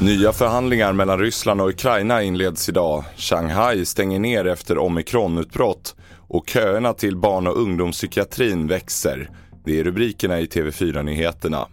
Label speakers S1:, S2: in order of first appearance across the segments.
S1: Nya förhandlingar mellan Ryssland och Ukraina inleds idag. Shanghai stänger ner efter omikronutbrott och köerna till barn och ungdomspsykiatrin växer. Det är rubrikerna i TV4-nyheterna.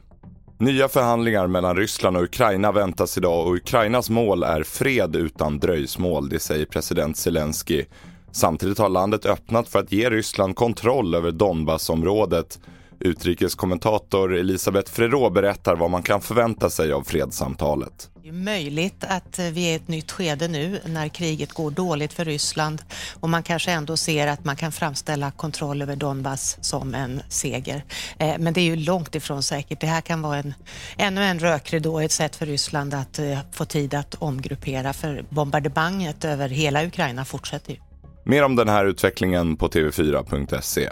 S1: Nya förhandlingar mellan Ryssland och Ukraina väntas idag och Ukrainas mål är fred utan dröjsmål, det säger president Zelensky. Samtidigt har landet öppnat för att ge Ryssland kontroll över Donbassområdet. Utrikeskommentator Elisabeth Frerot berättar vad man kan förvänta sig av fredssamtalet.
S2: Det är möjligt att vi är i ett nytt skede nu när kriget går dåligt för Ryssland och man kanske ändå ser att man kan framställa kontroll över Donbass som en seger. Eh, men det är ju långt ifrån säkert. Det här kan vara en, ännu en rökridå, ett sätt för Ryssland att eh, få tid att omgruppera för bombardemanget över hela Ukraina fortsätter ju.
S1: Mer om den här utvecklingen på tv4.se.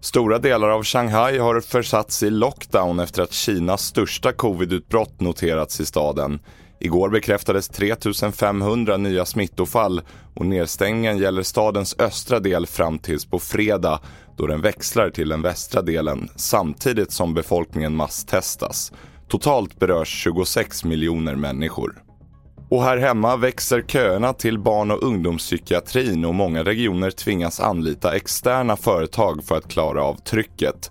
S1: Stora delar av Shanghai har försatts i lockdown efter att Kinas största covidutbrott noterats i staden. Igår bekräftades 3500 nya smittofall och nedstängningen gäller stadens östra del fram tills på fredag då den växlar till den västra delen samtidigt som befolkningen masstestas. Totalt berörs 26 miljoner människor. Och här hemma växer köerna till barn och ungdomspsykiatrin och många regioner tvingas anlita externa företag för att klara av trycket.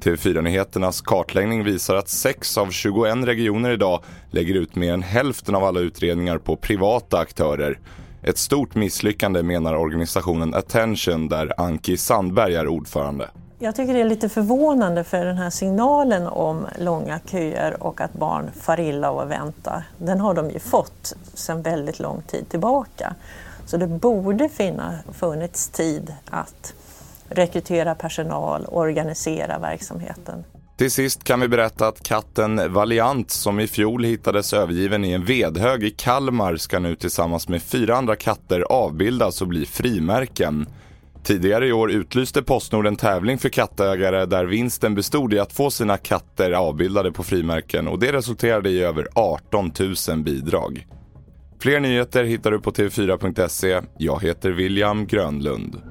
S1: TV4-nyheternas kartläggning visar att 6 av 21 regioner idag lägger ut mer än hälften av alla utredningar på privata aktörer. Ett stort misslyckande menar organisationen Attention där Anki Sandberg är ordförande.
S3: Jag tycker det är lite förvånande för den här signalen om långa köer och att barn far illa av att vänta, den har de ju fått sedan väldigt lång tid tillbaka. Så det borde finna, funnits tid att rekrytera personal och organisera verksamheten.
S1: Till sist kan vi berätta att katten Valiant som i fjol hittades övergiven i en vedhög i Kalmar ska nu tillsammans med fyra andra katter avbildas och bli frimärken. Tidigare i år utlyste Postnord en tävling för kattägare där vinsten bestod i att få sina katter avbildade på frimärken och det resulterade i över 18 000 bidrag. Fler nyheter hittar du på tv4.se. Jag heter William Grönlund.